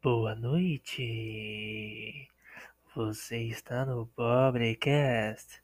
Boa noite. Você está no Pobrecast.